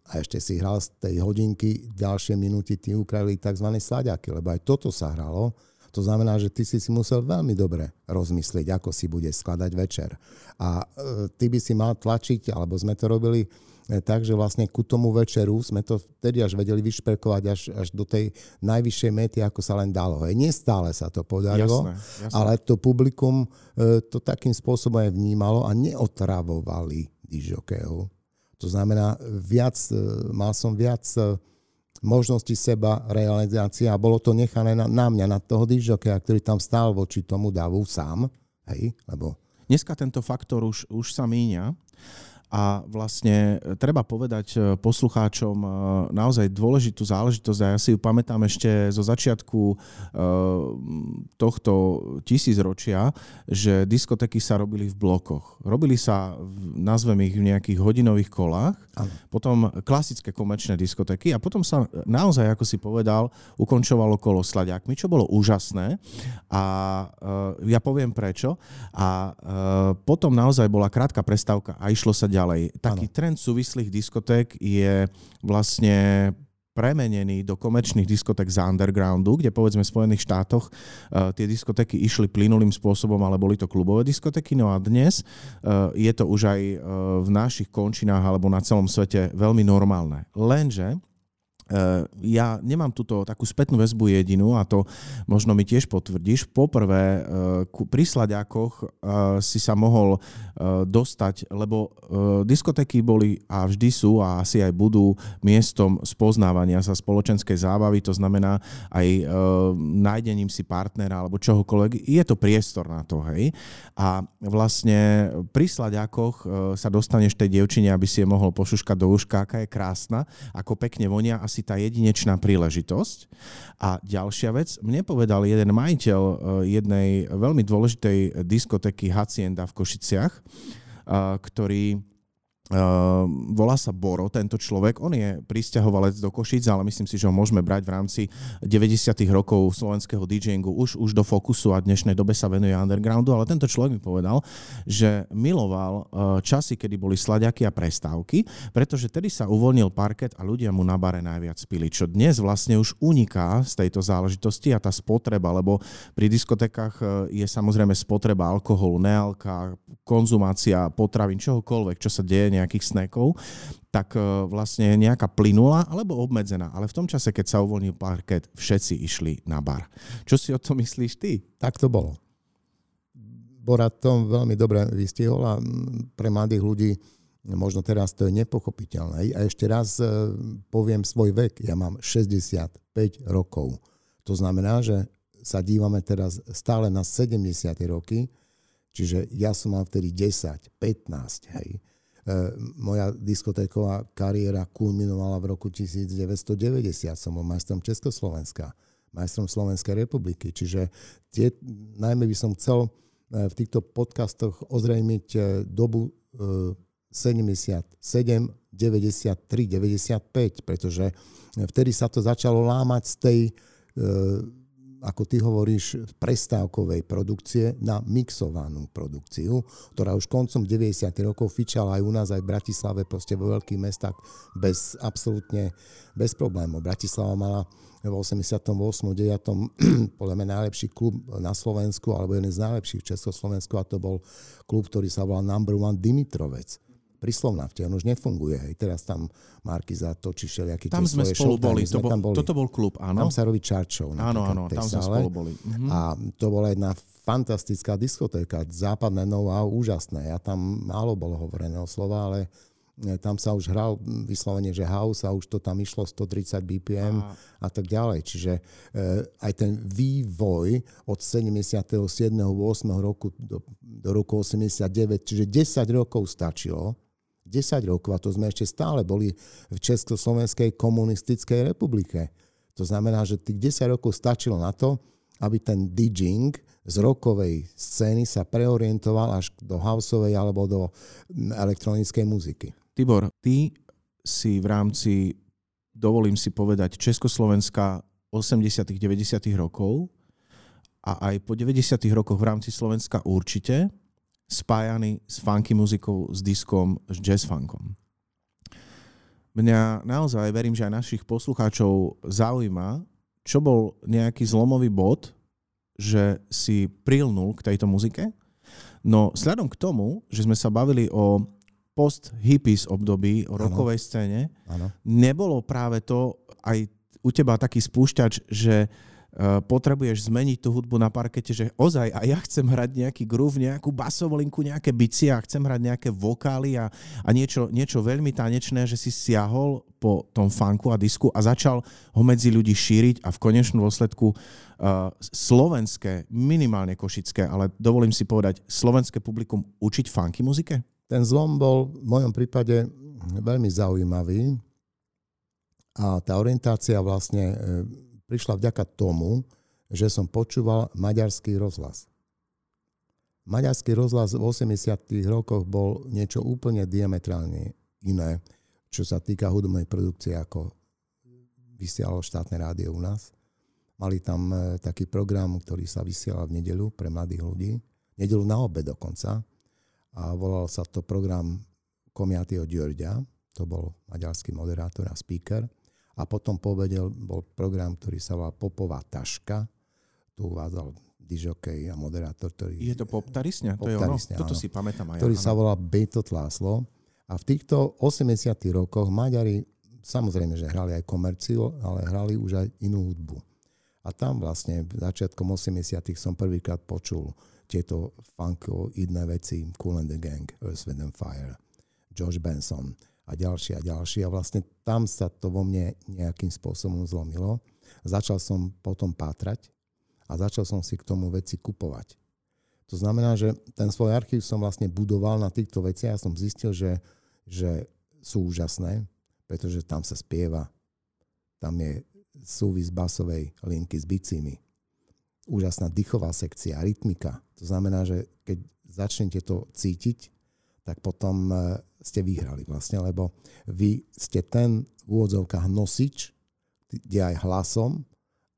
A ešte si hral z tej hodinky, ďalšie minúty tí ukradli tzv. sladiaky, lebo aj toto sa hralo. To znamená, že ty si si musel veľmi dobre rozmyslieť, ako si bude skladať večer. A e, ty by si mal tlačiť, alebo sme to robili E, tak, že vlastne ku tomu večeru sme to vtedy až vedeli vyšperkovať až, až do tej najvyššej mety, ako sa len dalo. Hej. Nestále sa to podarilo, jasné, jasné. ale to publikum e, to takým spôsobom aj vnímalo a neotravovali dižokého. To znamená, viac, mal som viac možnosti seba realizácie a bolo to nechané na, na mňa, na toho dižokea, ktorý tam stál voči tomu davu sám. Hej, lebo... Dneska tento faktor už, už sa míňa. A vlastne e, treba povedať e, poslucháčom e, naozaj dôležitú záležitosť a ja si ju pamätám ešte zo začiatku tohto tisícročia, že diskotéky sa robili v blokoch. Robili sa, nazvem ich, v nejakých hodinových kolách, ano. potom klasické komerčné diskotéky a potom sa naozaj, ako si povedal, ukončovalo kolo sladiakmi, čo bolo úžasné a ja poviem prečo. A potom naozaj bola krátka prestávka a išlo sa ďalej ďalej. Taký ano. trend súvislých diskoték je vlastne premenený do komerčných diskotek z undergroundu, kde povedzme v Spojených štátoch uh, tie diskotéky išli plynulým spôsobom, ale boli to klubové diskotéky. No a dnes uh, je to už aj uh, v našich končinách alebo na celom svete veľmi normálne. Lenže ja nemám túto takú spätnú väzbu jedinú a to možno mi tiež potvrdíš. Poprvé, eh, pri Sladiakoch eh, si sa mohol dostať, lebo diskotéky boli a vždy sú a asi aj budú miestom spoznávania sa spoločenskej zábavy, to znamená aj nájdením si partnera alebo čohokoľvek. Je to priestor na to, hej. A vlastne pri Sladiakoch sa dostaneš tej dievčine, aby si je mohol pošuškať do uška, aká je krásna, ako pekne vonia, asi asi tá jedinečná príležitosť. A ďalšia vec, mne povedal jeden majiteľ eh, jednej veľmi dôležitej diskotéky Hacienda v Košiciach, eh, ktorý Uh, volá sa Boro, tento človek. On je pristahovalec do Košic, ale myslím si, že ho môžeme brať v rámci 90. rokov slovenského DJingu už, už do fokusu a dnešnej dobe sa venuje undergroundu, ale tento človek mi povedal, že miloval uh, časy, kedy boli sladiaky a prestávky, pretože tedy sa uvoľnil parket a ľudia mu na bare najviac pili, čo dnes vlastne už uniká z tejto záležitosti a tá spotreba, lebo pri diskotekách uh, je samozrejme spotreba alkoholu, nealka, konzumácia potravín, čohokoľvek, čo sa deje nejakých snackov, tak e, vlastne nejaká plynula alebo obmedzená. Ale v tom čase, keď sa uvoľnil parket, všetci išli na bar. Čo si o to myslíš ty? Tak to bolo. Bora to veľmi dobre vystihol a pre mladých ľudí možno teraz to je nepochopiteľné. A ešte raz e, poviem svoj vek. Ja mám 65 rokov. To znamená, že sa dívame teraz stále na 70. roky, čiže ja som mal vtedy 10, 15, hej. E, moja diskotéková kariéra kulminovala v roku 1990. Som bol majstrom Československa, majstrom Slovenskej republiky. Čiže tie, najmä by som chcel e, v týchto podcastoch ozrejmiť e, dobu 77, 93, 95, pretože vtedy sa to začalo lámať z tej ako ty hovoríš, prestávkovej produkcie na mixovanú produkciu, ktorá už koncom 90. rokov fičala aj u nás, aj v Bratislave, proste vo veľkých mestách bez, absolútne bez problémov. Bratislava mala v 88. 9. podľa mňa najlepší klub na Slovensku, alebo jeden z najlepších v Československu a to bol klub, ktorý sa volal Number One Dimitrovec pri Slovnafte, on už nefunguje. Hej. Teraz tam Markiza točí všelijaký Tam sme spolu boli. To bol, boli. Toto bol klub, áno. Tam sa robí čarčov. Áno, áno, tam sme spolu boli. Mhm. A to bola jedna fantastická diskotéka, západné know-how, úžasné. Ja tam málo bolo hovoreného slova, ale e, tam sa už hral vyslovene, že house a už to tam išlo 130 BPM a, a tak ďalej. Čiže e, aj ten vývoj od 77. 8. roku do, do roku 89, čiže 10 rokov stačilo, 10 rokov, a to sme ešte stále boli v Československej komunistickej republike. To znamená, že tých 10 rokov stačilo na to, aby ten DJing z rokovej scény sa preorientoval až do houseovej alebo do elektronickej muziky. Tibor, ty si v rámci, dovolím si povedať, Československa 80 90 rokov a aj po 90 rokoch v rámci Slovenska určite spájany s funky muzikou, s diskom, s jazz funkom. Mňa naozaj, verím, že aj našich poslucháčov zaujíma, čo bol nejaký zlomový bod, že si prilnul k tejto muzike. No vzhľadom k tomu, že sme sa bavili o post-hippies období, o rokovej scéne, ano. nebolo práve to aj u teba taký spúšťač, že Eh, potrebuješ zmeniť tú hudbu na parkete, že ozaj a ja chcem hrať nejaký groove, nejakú basovú linku, nejaké bicie a chcem hrať nejaké vokály a, a niečo, niečo veľmi tanečné, že si siahol po tom funku a disku a začal ho medzi ľudí šíriť a v konečnom dôsledku uh, slovenské, minimálne košické, ale dovolím si povedať, slovenské publikum učiť funky muzike? Ten zlom bol v mojom prípade veľmi zaujímavý a tá orientácia vlastne eh, prišla vďaka tomu, že som počúval maďarský rozhlas. Maďarský rozhlas v 80. rokoch bol niečo úplne diametrálne iné, čo sa týka hudobnej produkcie, ako vysielalo štátne rádio u nás. Mali tam e, taký program, ktorý sa vysielal v nedelu pre mladých ľudí. Nedelu na obed dokonca. A volal sa to program Komiatio Ďorďa. To bol maďarský moderátor a speaker. A potom povedel, bol program, ktorý sa volal Popová taška. Tu uvádzal dižokej a moderátor, ktorý... Je to Poptarisňa? To je ono? Toto si pamätám aj Ktorý ja, sa volal Beto Tláslo. A v týchto 80 rokoch Maďari samozrejme, že hrali aj komerciu, ale hrali už aj inú hudbu. A tam vlastne začiatkom 80 som prvýkrát počul tieto funkoidné veci, Cool and the Gang, Earth, Wind and Fire, George Benson a ďalší a ďalší. A vlastne tam sa to vo mne nejakým spôsobom zlomilo. Začal som potom pátrať a začal som si k tomu veci kupovať. To znamená, že ten svoj archív som vlastne budoval na týchto veciach a som zistil, že, že sú úžasné, pretože tam sa spieva, tam je súvis basovej linky s bicími. Úžasná dýchová sekcia, rytmika. To znamená, že keď začnete to cítiť, tak potom e, ste vyhrali vlastne, lebo vy ste ten v úvodzovkách nosič, kde aj hlasom,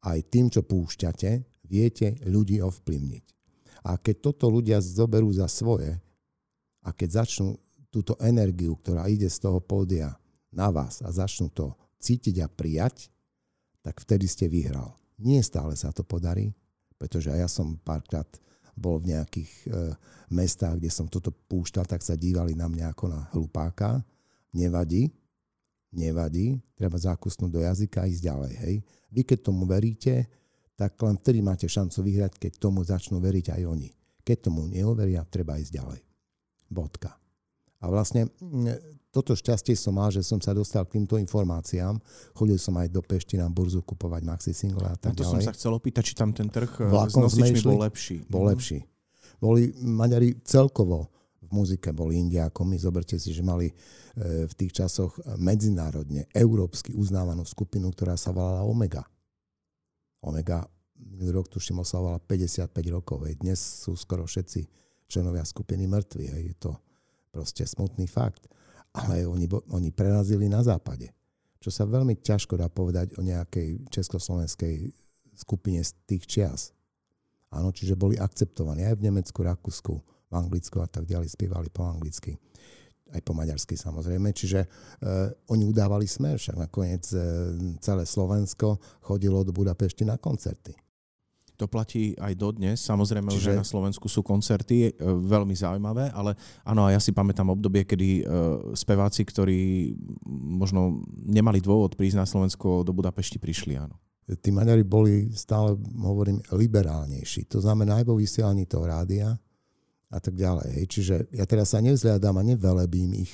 aj tým, čo púšťate, viete ľudí ovplyvniť. A keď toto ľudia zoberú za svoje a keď začnú túto energiu, ktorá ide z toho pódia na vás a začnú to cítiť a prijať, tak vtedy ste vyhral. Nie stále sa to podarí, pretože ja som párkrát bol v nejakých e, mestách, kde som toto púšťal, tak sa dívali na mňa ako na hlupáka. Nevadí, nevadí, treba zákusnúť do jazyka a ísť ďalej. Hej. Vy keď tomu veríte, tak len vtedy máte šancu vyhrať, keď tomu začnú veriť aj oni. Keď tomu neuveria, treba ísť ďalej. Bodka. A vlastne toto šťastie som mal, že som sa dostal k týmto informáciám. Chodil som aj do Pešti na burzu kupovať maxi single a tak a to ďalej. som sa chcel opýtať, či tam ten trh eh, Vlakom s nosičmi bol lepší. Bol mhm. lepší. Boli Maďari celkovo v muzike boli Indiákomi. Zoberte si, že mali eh, v tých časoch medzinárodne, európsky uznávanú skupinu, ktorá sa volala Omega. Omega minulý rok tuším oslavovala 55 rokov. Hej. Dnes sú skoro všetci členovia skupiny mŕtvi. Hej. Je to proste smutný fakt. Ale oni, oni prerazili na západe. Čo sa veľmi ťažko dá povedať o nejakej československej skupine z tých čias. Áno, čiže boli akceptovaní aj v Nemecku, Rakúsku, v Anglicku a tak ďalej, spievali po anglicky. Aj po maďarsky samozrejme. Čiže e, oni udávali smer, však nakoniec e, celé Slovensko chodilo do Budapešti na koncerty. To platí aj dodnes. Samozrejme, Čiže... že na Slovensku sú koncerty e, veľmi zaujímavé, ale áno, ja si pamätám obdobie, kedy e, speváci, ktorí možno nemali dôvod prísť na Slovensko do Budapešti, prišli, áno. Tí Maďari boli stále, hovorím, liberálnejší. To znamená aj vo vysielaní toho rádia a tak ďalej. Čiže ja teraz sa nevzliadám a nevelebím ich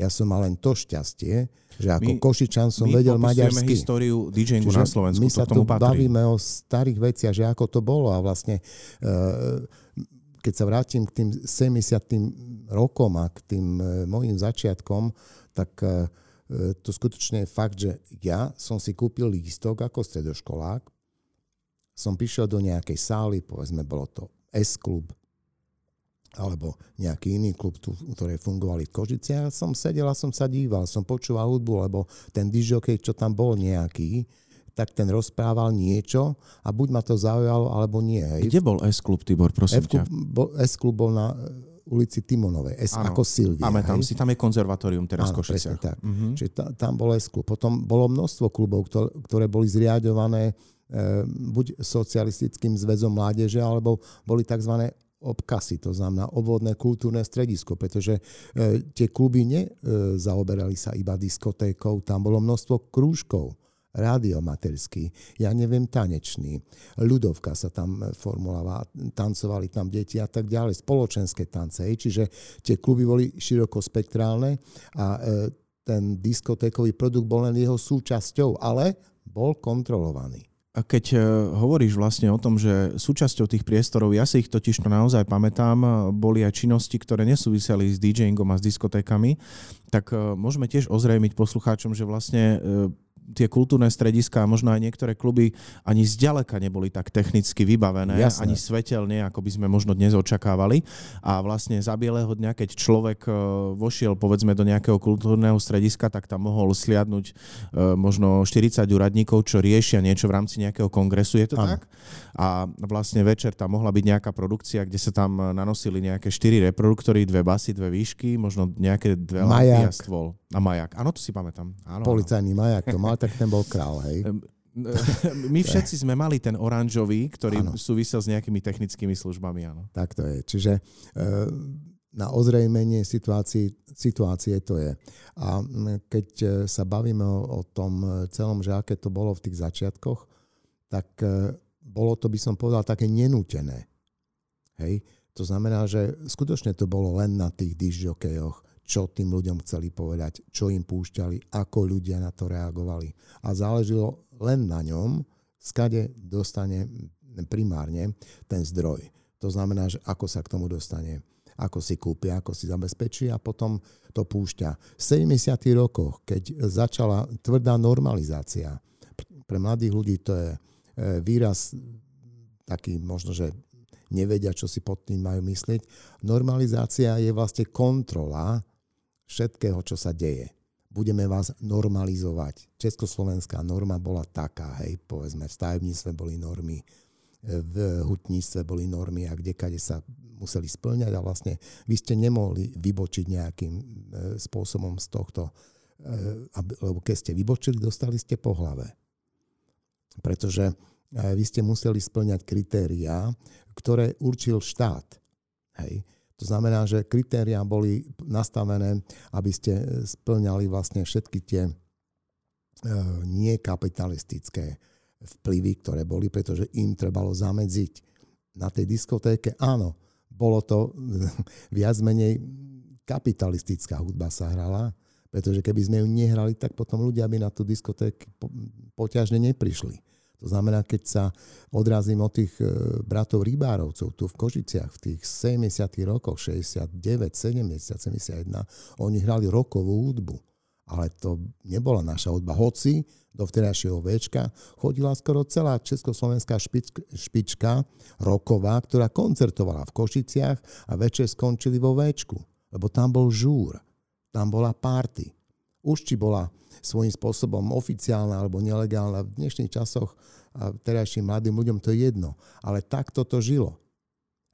ja som mal len to šťastie, že ako my, Košičan som my vedel maďarsky. históriu DJingu na Slovensku. My sa tu bavíme o starých veciach, že ako to bolo a vlastne uh, keď sa vrátim k tým 70. rokom a k tým uh, mojim začiatkom, tak uh, to skutočne je fakt, že ja som si kúpil lístok ako stredoškolák, som prišiel do nejakej sály, povedzme, bolo to S-klub, alebo nejaký iný klub, tu, ktoré fungovali v Kožici. Ja som sedel a som sa díval, som počúval hudbu, lebo ten dižokej, čo tam bol nejaký, tak ten rozprával niečo a buď ma to zaujalo, alebo nie. Hej. Kde bol S-klub, Tibor, prosím ťa? Bol, S-klub bol na ulici Timonovej. S ano, ako Silvia. Máme tam si, tam je konzervatórium teraz v Košiciach. tak. Mm-hmm. Čiže ta, tam bol S-klub. Potom bolo množstvo klubov, ktoré, ktoré boli zriadované e, buď socialistickým zväzom mládeže, alebo boli tzv obkasy, to znamená obvodné kultúrne stredisko, pretože e, tie kluby nezaoberali e, sa iba diskotékou, tam bolo množstvo krúžkov, rádiomaterský, ja neviem, tanečný, ľudovka sa tam formulovala, tancovali tam deti a tak ďalej, spoločenské tance, čiže tie kluby boli širokospektrálne a e, ten diskotékový produkt bol len jeho súčasťou, ale bol kontrolovaný. Keď e, hovoríš vlastne o tom, že súčasťou tých priestorov, ja si ich totiž to naozaj pamätám, boli aj činnosti, ktoré nesúviseli s DJingom a s diskotékami, tak e, môžeme tiež ozrejmiť poslucháčom, že vlastne e, tie kultúrne strediská a možno aj niektoré kluby ani zďaleka neboli tak technicky vybavené, Jasné. ani svetelne, ako by sme možno dnes očakávali. A vlastne za bieleho dňa, keď človek e, vošiel povedzme do nejakého kultúrneho strediska, tak tam mohol sliadnúť e, možno 40 úradníkov, čo riešia niečo v rámci nejakého kongresu. Je to ano. tak? A vlastne večer tam mohla byť nejaká produkcia, kde sa tam nanosili nejaké 4 reproduktory, dve basy, dve výšky, možno nejaké dve lampy a stôl. A majak. Áno, to si pamätám. Áno, Policajný áno. majak to mal, tak ten bol král, hej. My všetci sme mali ten oranžový, ktorý ano. súvisel s nejakými technickými službami, áno. Tak to je. Čiže uh, na ozrejmenie situácie, situácie to je. A keď e, sa bavíme o, o tom celom, že aké to bolo v tých začiatkoch, tak e, bolo to, by som povedal, také nenútené. Hej? To znamená, že skutočne to bolo len na tých dižďokejoch, čo tým ľuďom chceli povedať, čo im púšťali, ako ľudia na to reagovali. A záležilo len na ňom, skade dostane primárne ten zdroj. To znamená, že ako sa k tomu dostane, ako si kúpi, ako si zabezpečí a potom to púšťa. V 70. rokoch, keď začala tvrdá normalizácia, pre mladých ľudí to je e, výraz taký možno, že nevedia, čo si pod tým majú myslieť. Normalizácia je vlastne kontrola všetkého, čo sa deje. Budeme vás normalizovať. Československá norma bola taká, hej, povedzme, v stavebníctve boli normy, v hutníctve boli normy a kdekade sa museli splňať a vlastne vy ste nemohli vybočiť nejakým e, spôsobom z tohto, e, lebo keď ste vybočili, dostali ste po hlave. Pretože e, vy ste museli splňať kritériá, ktoré určil štát. Hej. To znamená, že kritériá boli nastavené, aby ste splňali vlastne všetky tie e, nie kapitalistické vplyvy, ktoré boli, pretože im trebalo zamedziť. Na tej diskotéke, áno, bolo to viac menej kapitalistická hudba sa hrala, pretože keby sme ju nehrali, tak potom ľudia by na tú diskotéku poťažne neprišli. To znamená, keď sa odrazím od tých e, bratov Rybárovcov tu v Kožiciach v tých 70. rokoch, 69, 70, 71, oni hrali rokovú hudbu. Ale to nebola naša hudba. Hoci do vtedajšieho Včka chodila skoro celá československá špička, špička roková, ktorá koncertovala v Košiciach a večer skončili vo Včku. Lebo tam bol žúr, tam bola party. Už či bola svojím spôsobom oficiálna alebo nelegálna. V dnešných časoch a terajším mladým ľuďom to je jedno. Ale takto to žilo.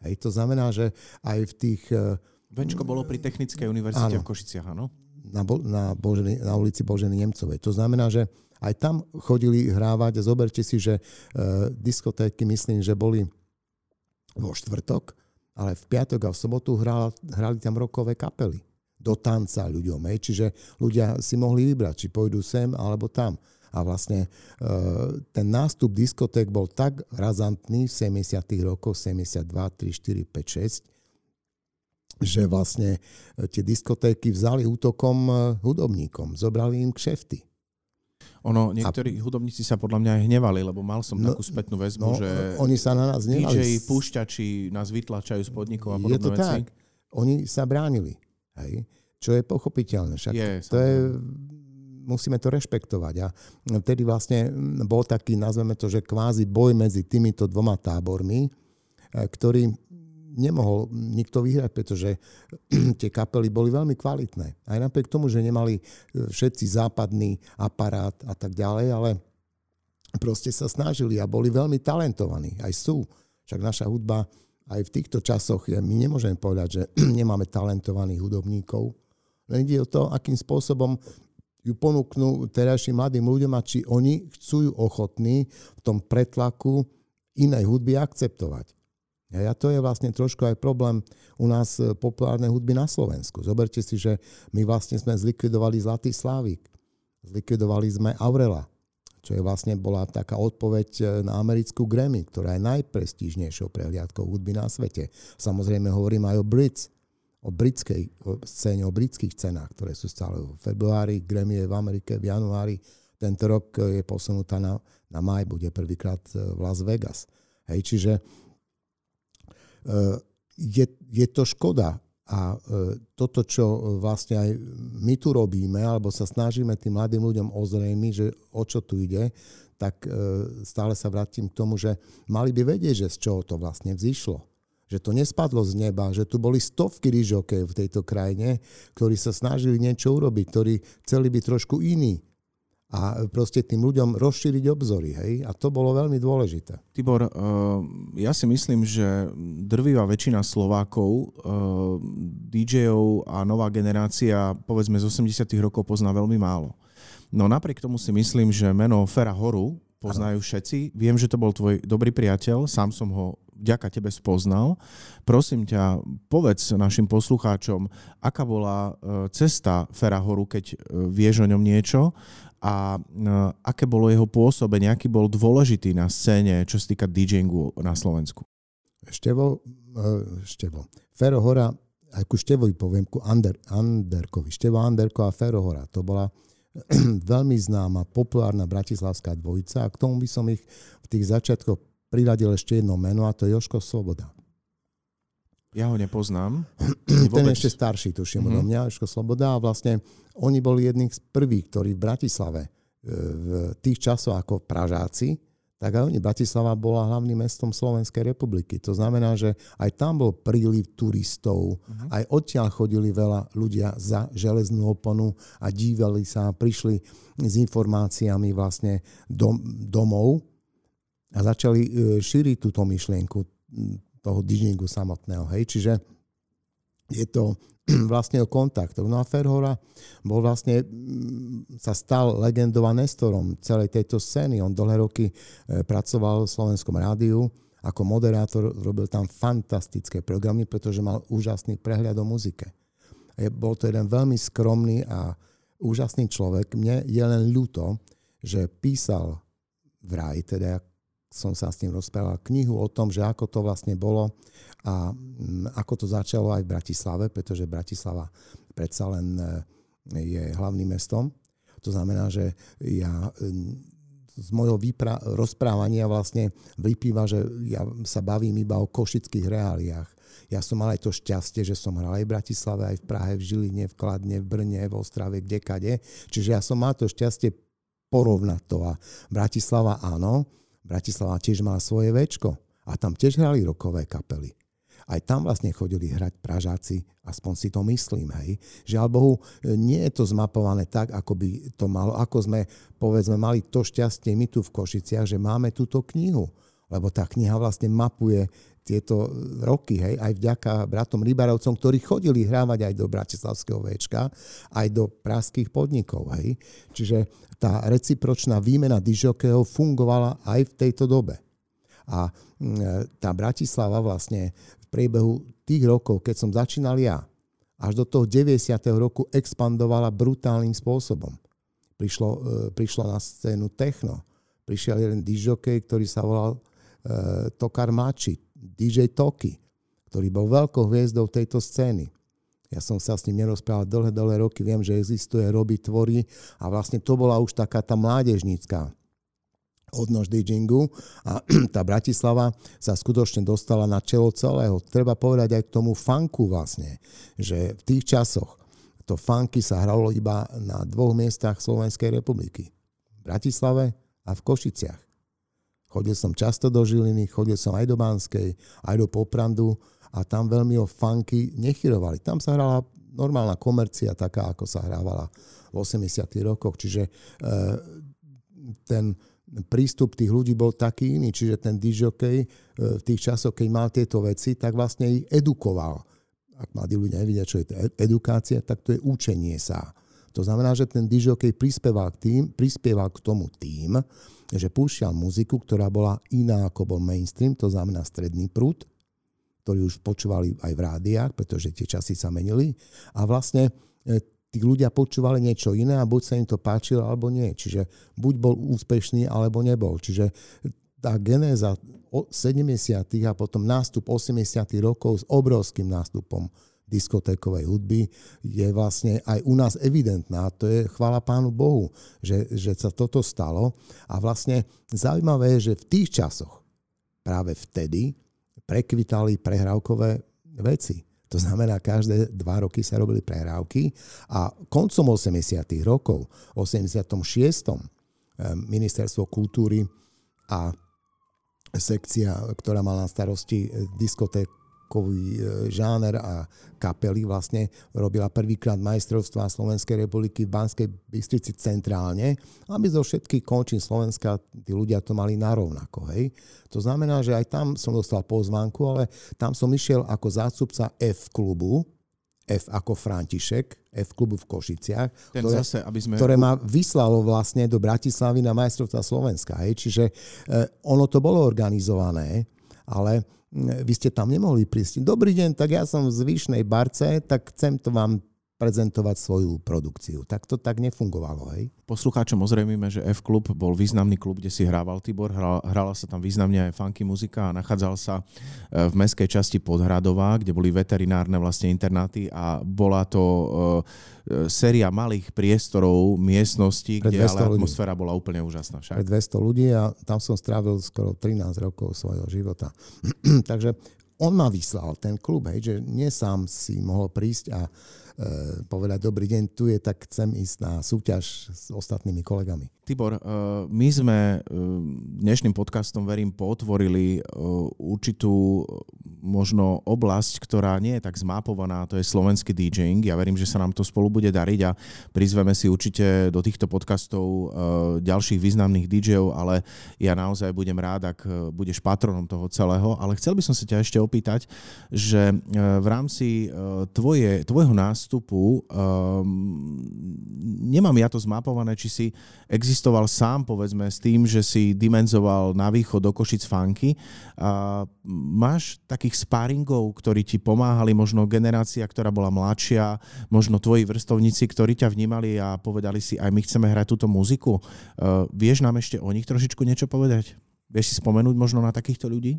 Hej, to znamená, že aj v tých... E, Venčko bolo pri Technickej univerzite áno, v Košiciach, áno? Na, na, Boženy, na ulici Boženy Nemcovej. To znamená, že aj tam chodili hrávať zoberte si, že uh, diskotéky, myslím, že boli vo štvrtok, ale v piatok a v sobotu hrali, hrali tam rokové kapely do tanca ľuďom. Hej. Čiže ľudia si mohli vybrať, či pôjdu sem alebo tam. A vlastne e, ten nástup diskoték bol tak razantný v 70. rokoch, 72, 3, 4, 5, 6, že vlastne e, tie diskotéky vzali útokom e, hudobníkom, zobrali im kšefty. Ono, niektorí a... hudobníci sa podľa mňa aj hnevali, lebo mal som no, takú spätnú väzbu, no, že oni sa na nás hnevali. DJ, púšťači nás vytlačajú z podnikov a podobné Je to veci. tak. Oni sa bránili. Hej? Čo je pochopiteľné. Však je, to, je, musíme to rešpektovať. A vtedy vlastne bol taký, nazveme to, že kvázi boj medzi týmito dvoma tábormi, e, ktorý nemohol nikto vyhrať, pretože tie kapely boli veľmi kvalitné. Aj napriek tomu, že nemali e, všetci západný aparát a tak ďalej, ale proste sa snažili a boli veľmi talentovaní. Aj sú. Však naša hudba aj v týchto časoch, my nemôžeme povedať, že nemáme talentovaných hudobníkov, len ide o to, akým spôsobom ju ponúknú terajším mladým ľuďom a či oni chcú ochotní v tom pretlaku inej hudby akceptovať. A to je vlastne trošku aj problém u nás e, populárnej hudby na Slovensku. Zoberte si, že my vlastne sme zlikvidovali Zlatý Slávik. Zlikvidovali sme Aurela čo je vlastne bola taká odpoveď e, na americkú Grammy, ktorá je najprestížnejšou prehliadkou hudby na svete. Samozrejme hovorím aj o Brits, o britskej scéne, o britských cenách, ktoré sú stále v februári, Grammy je v Amerike v januári, tento rok e, je posunutá na, na maj, bude prvýkrát e, v Las Vegas. Hej, čiže je, je to škoda, a toto, čo vlastne aj my tu robíme, alebo sa snažíme tým mladým ľuďom ozrejmiť, že o čo tu ide, tak stále sa vrátim k tomu, že mali by vedieť, že z čoho to vlastne vzýšlo. Že to nespadlo z neba, že tu boli stovky rýžokej v tejto krajine, ktorí sa snažili niečo urobiť, ktorí chceli byť trošku iní a proste tým ľuďom rozšíriť obzory. Hej? A to bolo veľmi dôležité. Tibor, uh, ja si myslím, že drvivá väčšina Slovákov, uh, DJov a nová generácia, povedzme z 80 rokov, pozná veľmi málo. No napriek tomu si myslím, že meno Fera Horu poznajú všetci. Viem, že to bol tvoj dobrý priateľ, sám som ho vďaka tebe spoznal. Prosím ťa, povedz našim poslucháčom, aká bola e, cesta Ferahoru, keď vieš o ňom niečo a aké bolo jeho pôsobenie, aký bol dôležitý na scéne, čo sa týka DJingu na Slovensku. Števo, Števo. Fero Hora, aj ku Števovi poviem, ku Ander, Anderkovi. Števo Anderko a Fero Hora. To bola veľmi známa, populárna bratislavská dvojica a k tomu by som ich v tých začiatkoch priradil ešte jedno meno a to je Joško Sloboda. Ja ho nepoznám. Ten je ešte starší, tuším, mm-hmm. mňa, Joško Sloboda a vlastne oni boli jedných z prvých, ktorí v Bratislave e, v tých časoch ako Pražáci tak aj oni, Bratislava bola hlavným mestom Slovenskej republiky. To znamená, že aj tam bol príliv turistov, uh-huh. aj odtiaľ chodili veľa ľudia za železnú oponu a dívali sa a prišli s informáciami vlastne dom, domov a začali e, šíriť túto myšlienku toho DJingu samotného. Hej. Čiže je to vlastne o kontaktoch. No a Ferhora bol vlastne, sa stal legendou a nestorom celej tejto scény. On dlhé roky e, pracoval v slovenskom rádiu, ako moderátor robil tam fantastické programy, pretože mal úžasný prehľad o muzike. Bol to jeden veľmi skromný a úžasný človek. Mne je len ľúto, že písal vraj, teda som sa s ním rozprával knihu o tom, že ako to vlastne bolo a mm, ako to začalo aj v Bratislave, pretože Bratislava predsa len e, je hlavným mestom. To znamená, že ja mm, z môjho výpra- rozprávania vlastne vyplýva, že ja sa bavím iba o košických reáliách. Ja som mal aj to šťastie, že som hral aj v Bratislave, aj v Prahe, v Žiline, v Kladne, v Brne, v Ostrave, kdekade. Čiže ja som mal to šťastie porovnať to. A Bratislava áno, Bratislava tiež mala svoje večko a tam tiež hrali rokové kapely. Aj tam vlastne chodili hrať Pražáci, aspoň si to myslím, hej. Žiaľ Bohu, nie je to zmapované tak, ako by to malo, ako sme, povedzme, mali to šťastie my tu v Košiciach, že máme túto knihu. Lebo tá kniha vlastne mapuje tieto roky, hej, aj vďaka bratom Rybarovcom, ktorí chodili hrávať aj do Bratislavského Včka, aj do praských podnikov. Hej. Čiže tá recipročná výmena dižokého fungovala aj v tejto dobe. A mm, tá Bratislava vlastne v priebehu tých rokov, keď som začínal ja, až do toho 90. roku expandovala brutálnym spôsobom. Prišlo, e, prišlo na scénu techno. Prišiel jeden dižokej, ktorý sa volal e, Tokar Mači, DJ Toky, ktorý bol veľkou hviezdou tejto scény. Ja som sa s ním nerozprával dlhé, dlhé roky, viem, že existuje, robí, tvorí a vlastne to bola už taká tá mládežnícka odnož DJingu a tá Bratislava sa skutočne dostala na čelo celého. Treba povedať aj k tomu funku vlastne, že v tých časoch to funky sa hralo iba na dvoch miestach Slovenskej republiky. V Bratislave a v Košiciach. Chodil som často do Žiliny, chodil som aj do Banskej, aj do Poprandu a tam veľmi o funky nechyrovali. Tam sa hrala normálna komercia, taká ako sa hrávala v 80. rokoch, čiže e, ten prístup tých ľudí bol taký iný, čiže ten DJ e, v tých časoch, keď mal tieto veci, tak vlastne ich edukoval. Ak mladí ľudia nevidia, čo je to edukácia, tak to je učenie sa. To znamená, že ten DJ prispieval k, tým, prispieval k tomu tým, že púšťal muziku, ktorá bola iná ako bol mainstream, to znamená stredný prúd, ktorí už počúvali aj v rádiách, pretože tie časy sa menili. A vlastne e, tí ľudia počúvali niečo iné a buď sa im to páčilo, alebo nie. Čiže buď bol úspešný, alebo nebol. Čiže tá genéza 70. a potom nástup 80. rokov s obrovským nástupom diskotékovej hudby je vlastne aj u nás evidentná. To je chvála Pánu Bohu, že, že sa toto stalo. A vlastne zaujímavé je, že v tých časoch, práve vtedy, prekvitali prehrávkové veci. To znamená, každé dva roky sa robili prehrávky a koncom 80. rokov, 86. Eh, ministerstvo kultúry a sekcia, ktorá mala na starosti eh, diskoték rokový e, žáner a kapely vlastne robila prvýkrát majstrovstvá Slovenskej republiky v Banskej Bystrici centrálne, aby zo všetkých končín Slovenska tí ľudia to mali narovnako. Hej. To znamená, že aj tam som dostal pozvánku, ale tam som išiel ako zástupca F klubu, F ako František, F klubu v Košiciach, Ten ktoré, zase, aby sme... ktoré ma vyslalo vlastne do Bratislavy na majstrovstva Slovenska. Hej. Čiže eh, ono to bolo organizované ale vy ste tam nemohli prísť. Dobrý deň, tak ja som z Vyšnej Barce, tak chcem to vám prezentovať svoju produkciu. Tak to tak nefungovalo, hej? Poslucháčom ozrejmime, že F-klub bol významný klub, kde si hrával Tibor, hrala, hrala sa tam významne aj funky muzika a nachádzal sa e, v meskej časti Podhradová, kde boli veterinárne vlastne internáty a bola to uh, séria malých priestorov, miestností, kde ale atmosféra ľudí. bola úplne úžasná. Však. Pre 200 ľudí a tam som strávil skoro 13 rokov svojho života. Takže on ma vyslal, ten klub, hej, že nie sám si mohol prísť a e, povedať, dobrý deň, tu je, tak chcem ísť na súťaž s ostatnými kolegami. Tibor, e, my sme e, dnešným podcastom, verím, potvorili určitú možno oblasť, ktorá nie je tak zmapovaná, to je slovenský DJing. Ja verím, že sa nám to spolu bude dariť a prizveme si určite do týchto podcastov ďalších významných DJov, ale ja naozaj budem rád, ak budeš patronom toho celého. Ale chcel by som sa ťa ešte opýtať, že v rámci tvoje, tvojho nástupu nemám ja to zmapované, či si existoval sám, povedzme, s tým, že si dimenzoval na východ do Košic funky. A máš takých sparingov, ktorí ti pomáhali, možno generácia, ktorá bola mladšia, možno tvoji vrstovníci, ktorí ťa vnímali a povedali si, aj my chceme hrať túto muziku. Uh, vieš nám ešte o nich trošičku niečo povedať? Vieš si spomenúť možno na takýchto ľudí?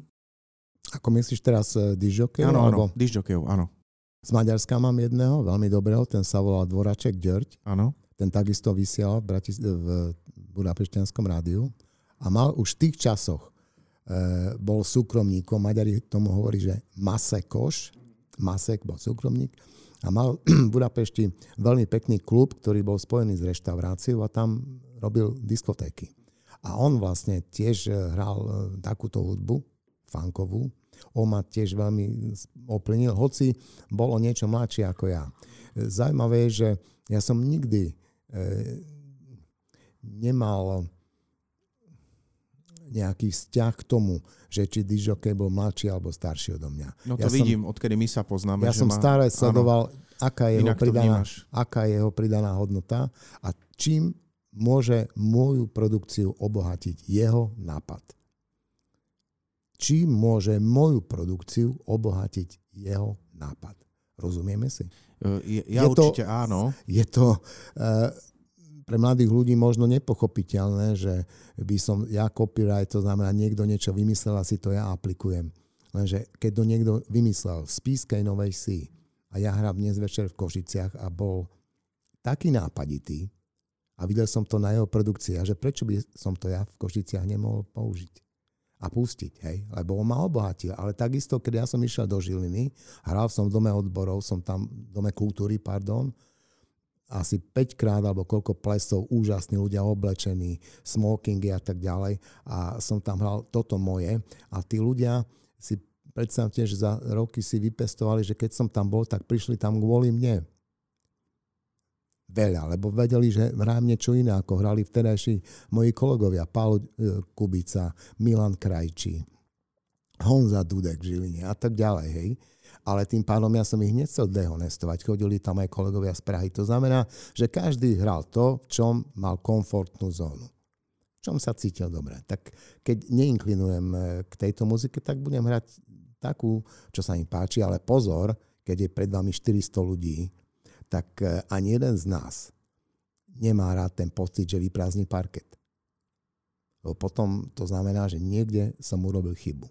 Ako myslíš teraz uh, e, dižokejov? Áno, áno, dižokejov, áno. Z Maďarska mám jedného, veľmi dobrého, ten sa volá Dvoraček Ďörď. Áno ten takisto vysielal v, Bratis- v Budapešťanskom rádiu a mal už v tých časoch e, bol súkromníkom, Maďari tomu hovorí, že Masekoš, Masek bol súkromník a mal v Budapešti veľmi pekný klub, ktorý bol spojený s reštauráciou a tam robil diskotéky. A on vlastne tiež hral e, takúto hudbu, funkovú. On ma tiež veľmi oplnil, hoci bol o niečo mladší ako ja. Zaujímavé je, že ja som nikdy E, nemal nejaký vzťah k tomu, že či Dižokej bol mladší alebo starší odo mňa. No to ja vidím, som, odkedy my sa poznáme. Ja som má, stále sledoval, aká je, jeho pridaná, aká je jeho pridaná hodnota a čím môže moju produkciu obohatiť jeho nápad. Čím môže moju produkciu obohatiť jeho nápad. Rozumieme si? E, ja je určite to, áno. Je to uh, pre mladých ľudí možno nepochopiteľné, že by som ja copyright, to znamená niekto niečo vymyslel a si to ja aplikujem. Lenže keď to niekto vymyslel v Spískej Novej Si a ja hrám dnes večer v Košiciach a bol taký nápaditý a videl som to na jeho produkcii a že prečo by som to ja v Košiciach nemohol použiť a pustiť, hej, lebo on ma obohatil. Ale takisto, keď ja som išiel do Žiliny, hral som v dome odborov, som tam v dome kultúry, pardon, asi 5 krát alebo koľko plesov, úžasní ľudia oblečení, smokingy a tak ďalej. A som tam hral toto moje. A tí ľudia si predstavte, že za roky si vypestovali, že keď som tam bol, tak prišli tam kvôli mne veľa, lebo vedeli, že hrám niečo iné, ako hrali vtedajší moji kolegovia, Paolo e, Kubica, Milan Krajčí, Honza Dudek v Žiline a tak ďalej, hej. Ale tým pádom ja som ich nechcel dehonestovať, chodili tam aj kolegovia z Prahy. To znamená, že každý hral to, v čom mal komfortnú zónu. V čom sa cítil dobre. Tak keď neinklinujem e, k tejto muzike, tak budem hrať takú, čo sa im páči, ale pozor, keď je pred vami 400 ľudí, tak e, ani jeden z nás nemá rád ten pocit, že vyprázdni parket. Lebo potom to znamená, že niekde som urobil chybu.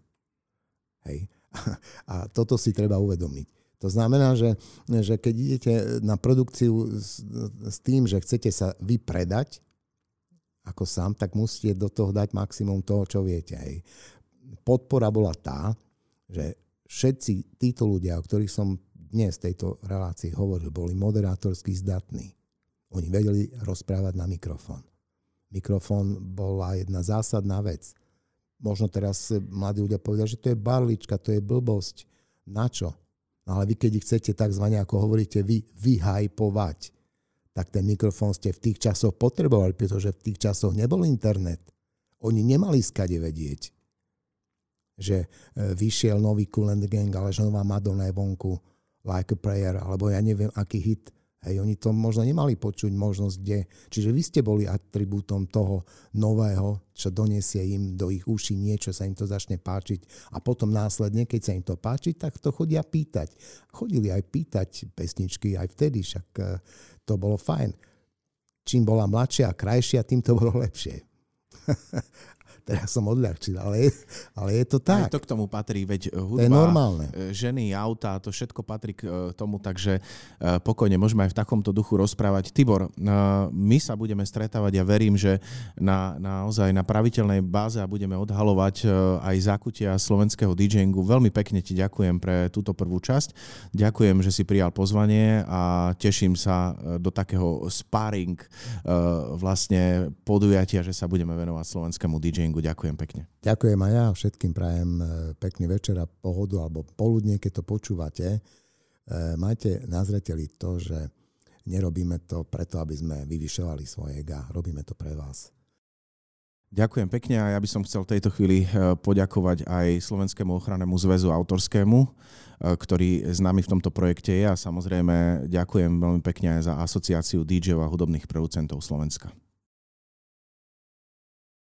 Hej. A toto si treba uvedomiť. To znamená, že, že keď idete na produkciu s, s tým, že chcete sa vypredať ako sám, tak musíte do toho dať maximum toho, čo viete. Hej. Podpora bola tá, že všetci títo ľudia, o ktorých som dnes tejto relácii hovoril, boli moderátorsky zdatní. Oni vedeli rozprávať na mikrofón. Mikrofón bola jedna zásadná vec. Možno teraz mladí ľudia povedia, že to je barlička, to je blbosť. Na čo? No ale vy, keď chcete tzv. ako hovoríte vy, vyhajpovať, tak ten mikrofón ste v tých časoch potrebovali, pretože v tých časoch nebol internet. Oni nemali skade vedieť, že e, vyšiel nový and Gang, ale že nová Madonna je vonku, Like a Prayer, alebo ja neviem, aký hit Hej, oni to možno nemali počuť možnosť, kde. Čiže vy ste boli atribútom toho nového, čo donesie im do ich uší niečo, sa im to začne páčiť a potom následne, keď sa im to páči, tak to chodia pýtať. Chodili aj pýtať pesničky aj vtedy, však eh, to bolo fajn. Čím bola mladšia a krajšia, tým to bolo lepšie. teraz som odľahčil, ale, ale je to tak. Aj to k tomu patrí, veď hudba, to je normálne. E, ženy, auta, to všetko patrí k e, tomu, takže pokojne môžeme aj v takomto duchu rozprávať. Tibor, my sa budeme stretávať a ja verím, že na, naozaj na praviteľnej báze a budeme odhalovať aj zákutia slovenského DJingu. Veľmi pekne ti ďakujem pre túto prvú časť. Ďakujem, že si prijal pozvanie a teším sa do takého sparring vlastne podujatia, že sa budeme venovať slovenskému DJingu tréningu. Ďakujem pekne. Ďakujem aj ja. Všetkým prajem e, pekný večer a pohodu alebo poludne, keď to počúvate. E, majte na zreteli to, že nerobíme to preto, aby sme vyvyšovali svoje ega. Robíme to pre vás. Ďakujem pekne a ja by som chcel v tejto chvíli e, poďakovať aj Slovenskému ochrannému zväzu autorskému, ktorý s nami v tomto projekte je a samozrejme ďakujem veľmi pekne aj za asociáciu DJ a hudobných producentov Slovenska.